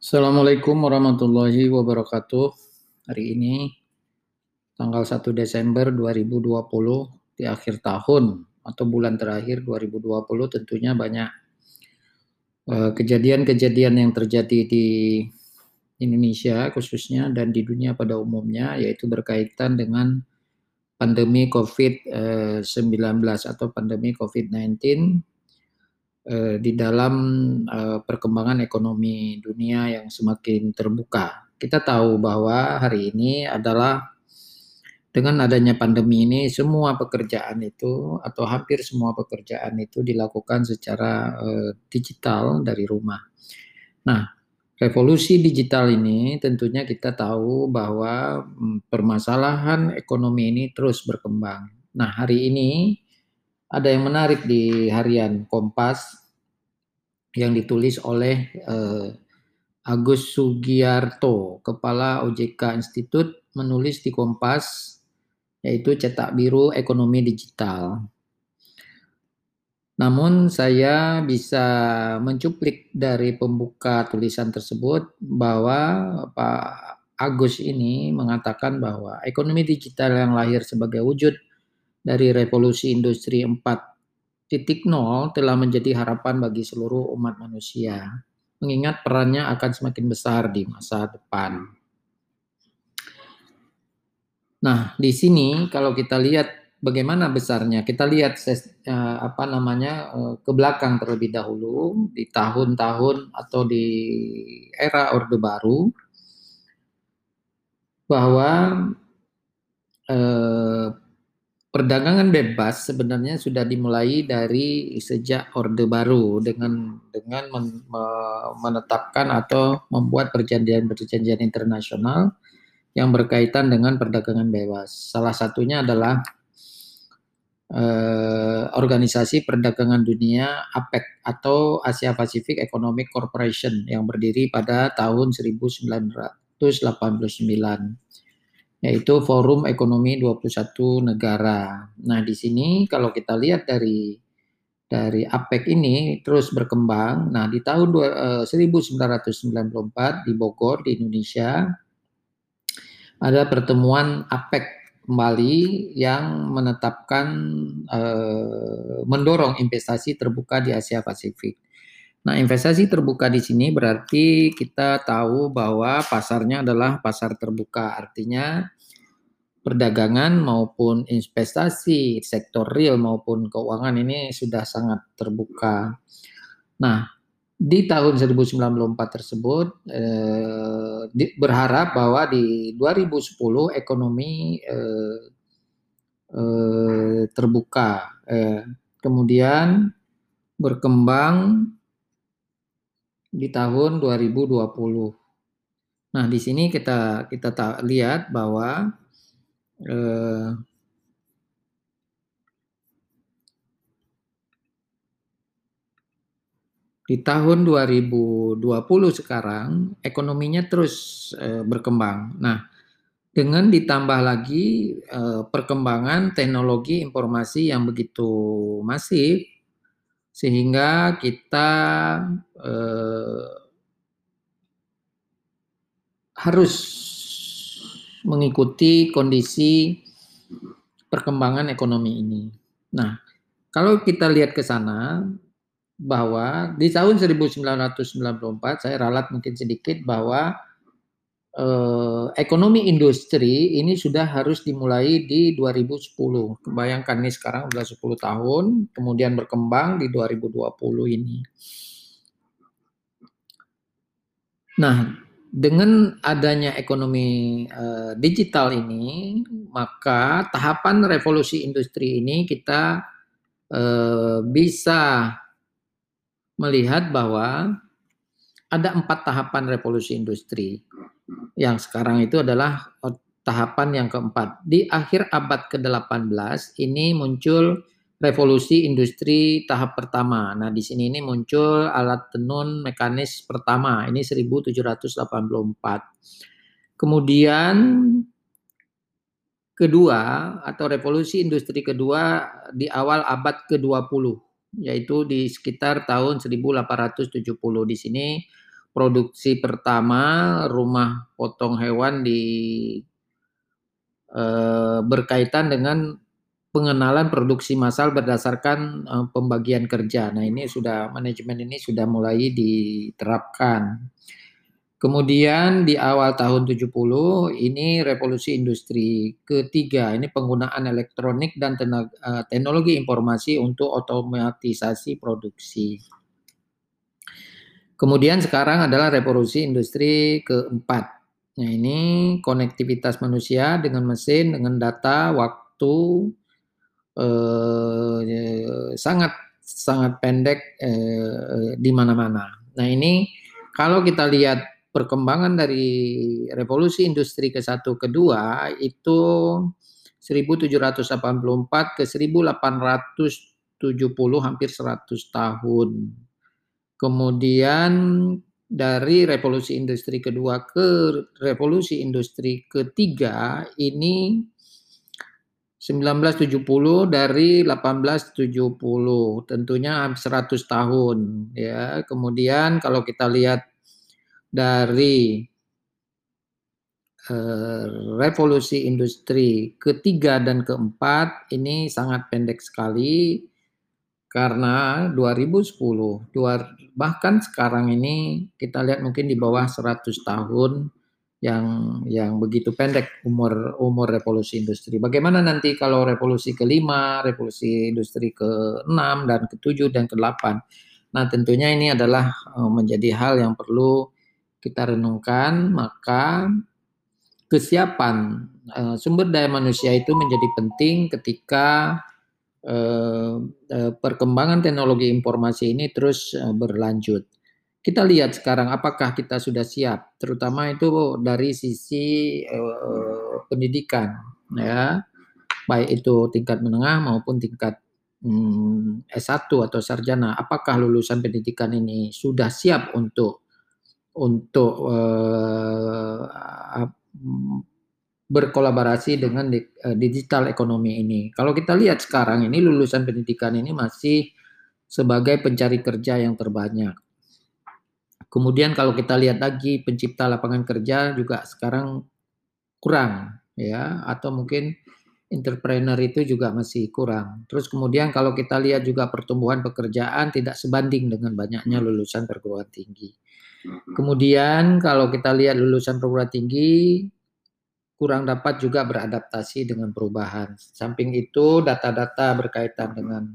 Assalamualaikum warahmatullahi wabarakatuh. Hari ini tanggal 1 Desember 2020 di akhir tahun atau bulan terakhir 2020 tentunya banyak eh, kejadian-kejadian yang terjadi di Indonesia khususnya dan di dunia pada umumnya yaitu berkaitan dengan pandemi COVID-19 eh, atau pandemi COVID-19 Eh, di dalam uh, perkembangan ekonomi dunia yang semakin terbuka. Kita tahu bahwa hari ini adalah dengan adanya pandemi ini semua pekerjaan itu atau hampir semua pekerjaan itu dilakukan secara uh, digital dari rumah. Nah, revolusi digital ini tentunya kita tahu bahwa um, permasalahan ekonomi ini terus berkembang. Nah, hari ini ada yang menarik di harian Kompas yang ditulis oleh uh, Agus Sugiarto, Kepala OJK Institut, menulis di Kompas, yaitu cetak biru ekonomi digital. Namun saya bisa mencuplik dari pembuka tulisan tersebut bahwa Pak Agus ini mengatakan bahwa ekonomi digital yang lahir sebagai wujud dari revolusi industri 4.0 telah menjadi harapan bagi seluruh umat manusia, mengingat perannya akan semakin besar di masa depan. Nah, di sini kalau kita lihat bagaimana besarnya, kita lihat uh, apa namanya uh, ke belakang terlebih dahulu di tahun-tahun atau di era Orde Baru bahwa uh, perdagangan bebas sebenarnya sudah dimulai dari sejak Orde Baru dengan dengan men, me, menetapkan atau membuat perjanjian-perjanjian internasional yang berkaitan dengan perdagangan bebas. Salah satunya adalah eh, Organisasi Perdagangan Dunia APEC atau Asia Pacific Economic Corporation yang berdiri pada tahun 1989 yaitu Forum Ekonomi 21 Negara. Nah, di sini kalau kita lihat dari dari APEC ini terus berkembang. Nah, di tahun uh, 1994 di Bogor di Indonesia ada pertemuan APEC kembali yang menetapkan uh, mendorong investasi terbuka di Asia Pasifik. Nah, investasi terbuka di sini berarti kita tahu bahwa pasarnya adalah pasar terbuka. Artinya perdagangan maupun investasi, sektor real maupun keuangan ini sudah sangat terbuka. Nah, di tahun 1994 tersebut eh, di, berharap bahwa di 2010 ekonomi eh, eh, terbuka. Eh, kemudian berkembang di tahun 2020. Nah, di sini kita kita lihat bahwa eh, di tahun 2020 sekarang ekonominya terus eh, berkembang. Nah, dengan ditambah lagi eh, perkembangan teknologi informasi yang begitu masif sehingga kita eh, harus mengikuti kondisi perkembangan ekonomi ini. Nah, kalau kita lihat ke sana bahwa di tahun 1994 saya ralat mungkin sedikit bahwa eh, ekonomi industri ini sudah harus dimulai di 2010. Bayangkan nih sekarang sudah 10 tahun, kemudian berkembang di 2020 ini. Nah, dengan adanya ekonomi uh, digital ini, maka tahapan revolusi industri ini kita uh, bisa melihat bahwa ada empat tahapan revolusi industri yang sekarang itu adalah tahapan yang keempat. Di akhir abad ke-18 ini muncul revolusi industri tahap pertama. Nah, di sini ini muncul alat tenun mekanis pertama. Ini 1784. Kemudian kedua atau revolusi industri kedua di awal abad ke-20 yaitu di sekitar tahun 1870 di sini produksi pertama rumah potong hewan di eh, berkaitan dengan pengenalan produksi massal berdasarkan uh, pembagian kerja. Nah, ini sudah manajemen ini sudah mulai diterapkan. Kemudian di awal tahun 70 ini revolusi industri ketiga, ini penggunaan elektronik dan tenaga, uh, teknologi informasi untuk otomatisasi produksi. Kemudian sekarang adalah revolusi industri keempat. Nah, ini konektivitas manusia dengan mesin, dengan data, waktu, eh, sangat sangat pendek eh, di mana-mana. Nah ini kalau kita lihat perkembangan dari revolusi industri ke satu kedua itu 1784 ke 1870 hampir 100 tahun. Kemudian dari revolusi industri kedua ke revolusi industri ketiga ini 1970 dari 1870 tentunya 100 tahun ya kemudian kalau kita lihat dari eh, revolusi industri ketiga dan keempat ini sangat pendek sekali karena 2010 dua, bahkan sekarang ini kita lihat mungkin di bawah 100 tahun yang yang begitu pendek umur umur revolusi industri. Bagaimana nanti kalau revolusi kelima, revolusi industri ke-6 dan ke-7 dan ke-8. Nah, tentunya ini adalah uh, menjadi hal yang perlu kita renungkan, maka kesiapan uh, sumber daya manusia itu menjadi penting ketika uh, perkembangan teknologi informasi ini terus berlanjut kita lihat sekarang apakah kita sudah siap, terutama itu dari sisi pendidikan, ya, baik itu tingkat menengah maupun tingkat hmm, S1 atau sarjana. Apakah lulusan pendidikan ini sudah siap untuk untuk uh, berkolaborasi dengan uh, digital ekonomi ini? Kalau kita lihat sekarang ini lulusan pendidikan ini masih sebagai pencari kerja yang terbanyak Kemudian kalau kita lihat lagi pencipta lapangan kerja juga sekarang kurang ya atau mungkin entrepreneur itu juga masih kurang. Terus kemudian kalau kita lihat juga pertumbuhan pekerjaan tidak sebanding dengan banyaknya lulusan perguruan tinggi. Kemudian kalau kita lihat lulusan perguruan tinggi kurang dapat juga beradaptasi dengan perubahan. Samping itu data-data berkaitan dengan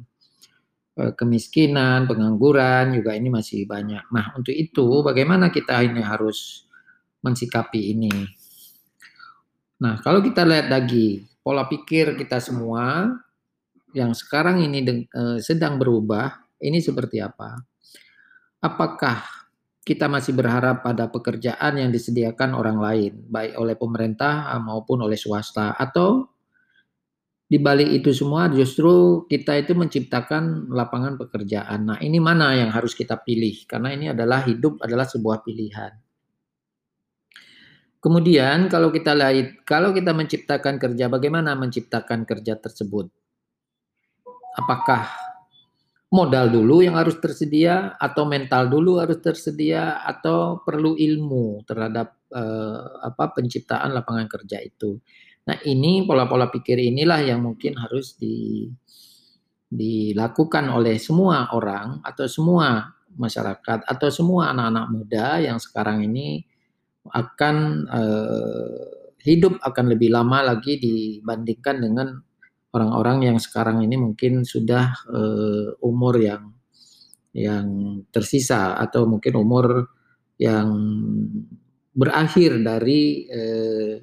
Eh, kemiskinan, pengangguran juga ini masih banyak. Nah, untuk itu bagaimana kita ini harus mensikapi ini? Nah, kalau kita lihat lagi pola pikir kita semua yang sekarang ini uh, sedang berubah, ini seperti apa? Apakah kita masih berharap pada pekerjaan yang disediakan orang lain, baik oleh pemerintah maupun oleh swasta, atau di balik itu semua justru kita itu menciptakan lapangan pekerjaan. Nah, ini mana yang harus kita pilih? Karena ini adalah hidup adalah sebuah pilihan. Kemudian kalau kita lihat kalau kita menciptakan kerja, bagaimana menciptakan kerja tersebut? Apakah modal dulu yang harus tersedia atau mental dulu harus tersedia atau perlu ilmu terhadap eh, apa penciptaan lapangan kerja itu? Nah, ini pola-pola pikir inilah yang mungkin harus di, dilakukan oleh semua orang atau semua masyarakat atau semua anak-anak muda yang sekarang ini akan eh, hidup akan lebih lama lagi dibandingkan dengan orang-orang yang sekarang ini mungkin sudah eh, umur yang yang tersisa atau mungkin umur yang berakhir dari eh,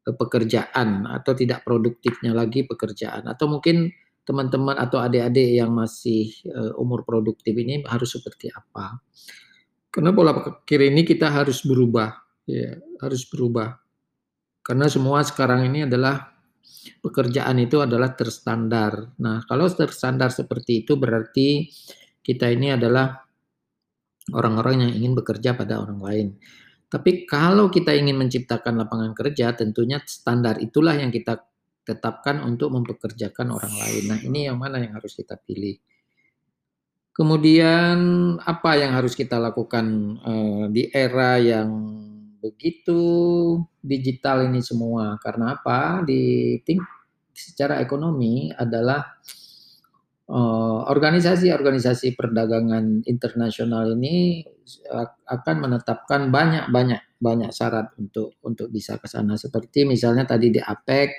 pekerjaan atau tidak produktifnya lagi pekerjaan atau mungkin teman-teman atau adik-adik yang masih uh, umur produktif ini harus seperti apa? Karena pola pikir ini kita harus berubah, ya harus berubah. Karena semua sekarang ini adalah pekerjaan itu adalah terstandar. Nah, kalau terstandar seperti itu berarti kita ini adalah orang-orang yang ingin bekerja pada orang lain. Tapi kalau kita ingin menciptakan lapangan kerja, tentunya standar itulah yang kita tetapkan untuk mempekerjakan orang lain. Nah, ini yang mana yang harus kita pilih. Kemudian apa yang harus kita lakukan uh, di era yang begitu digital ini semua? Karena apa? Di ting secara ekonomi adalah uh, organisasi-organisasi perdagangan internasional ini akan menetapkan banyak-banyak banyak syarat untuk untuk bisa ke sana. Seperti misalnya tadi di APEC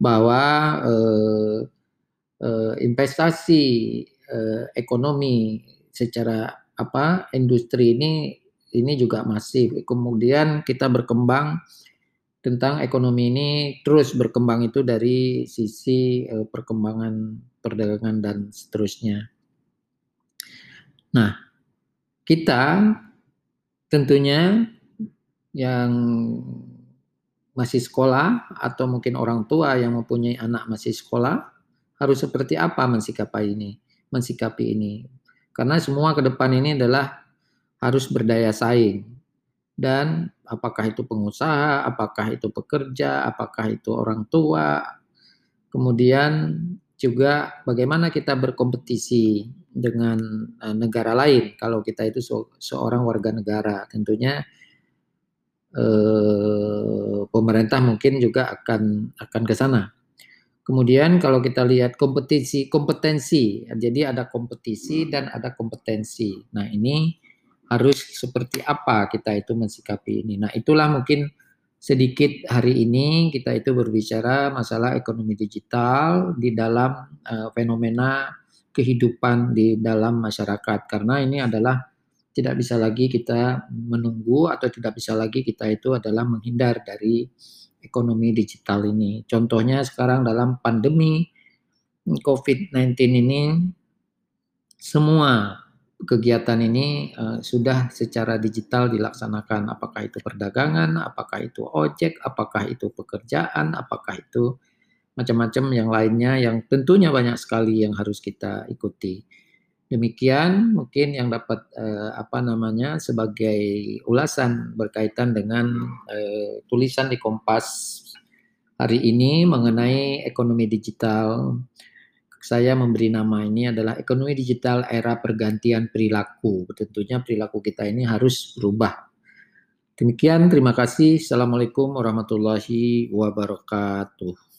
bahwa uh, uh, investasi uh, ekonomi secara apa industri ini ini juga masif. Kemudian kita berkembang tentang ekonomi ini terus berkembang itu dari sisi uh, perkembangan perdagangan dan seterusnya. Nah, kita tentunya yang masih sekolah atau mungkin orang tua yang mempunyai anak masih sekolah harus seperti apa mensikapi ini, mensikapi ini. Karena semua ke depan ini adalah harus berdaya saing. Dan apakah itu pengusaha, apakah itu pekerja, apakah itu orang tua. Kemudian juga bagaimana kita berkompetisi dengan eh, negara lain kalau kita itu seorang warga negara. Tentunya eh, pemerintah mungkin juga akan akan ke sana. Kemudian kalau kita lihat kompetisi kompetensi, jadi ada kompetisi dan ada kompetensi. Nah ini harus seperti apa kita itu mensikapi ini. Nah itulah mungkin sedikit hari ini kita itu berbicara masalah ekonomi digital di dalam uh, fenomena kehidupan di dalam masyarakat karena ini adalah tidak bisa lagi kita menunggu atau tidak bisa lagi kita itu adalah menghindar dari ekonomi digital ini. Contohnya sekarang dalam pandemi COVID-19 ini semua kegiatan ini uh, sudah secara digital dilaksanakan apakah itu perdagangan, apakah itu ojek, apakah itu pekerjaan, apakah itu macam-macam yang lainnya yang tentunya banyak sekali yang harus kita ikuti. Demikian mungkin yang dapat eh, apa namanya sebagai ulasan berkaitan dengan eh, tulisan di Kompas hari ini mengenai ekonomi digital. Saya memberi nama ini adalah ekonomi digital era pergantian perilaku. Tentunya perilaku kita ini harus berubah. Demikian, terima kasih. Assalamualaikum warahmatullahi wabarakatuh.